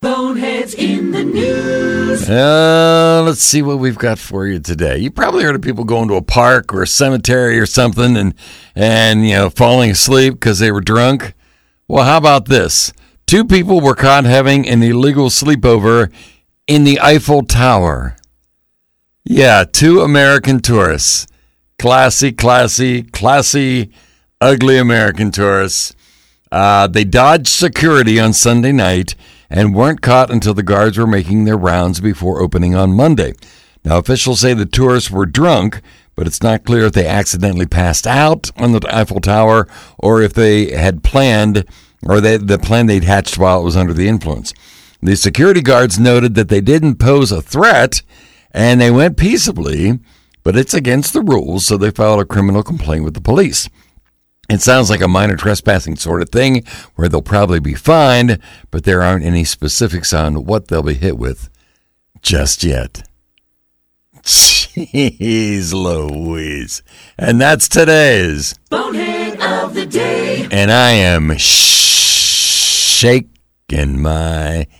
Boneheads in the news. Uh, let's see what we've got for you today. You probably heard of people going to a park or a cemetery or something and and you know falling asleep because they were drunk. Well, how about this? Two people were caught having an illegal sleepover in the Eiffel Tower. Yeah, two American tourists. Classy, classy, classy, ugly American tourists. Uh, they dodged security on Sunday night and weren't caught until the guards were making their rounds before opening on Monday. Now, officials say the tourists were drunk, but it's not clear if they accidentally passed out on the Eiffel Tower or if they had planned or they, the plan they'd hatched while it was under the influence. The security guards noted that they didn't pose a threat and they went peaceably, but it's against the rules, so they filed a criminal complaint with the police. It sounds like a minor trespassing sort of thing where they'll probably be fined, but there aren't any specifics on what they'll be hit with just yet. Jeez Louise. And that's today's. Bonehead of the day. And I am shaking my head.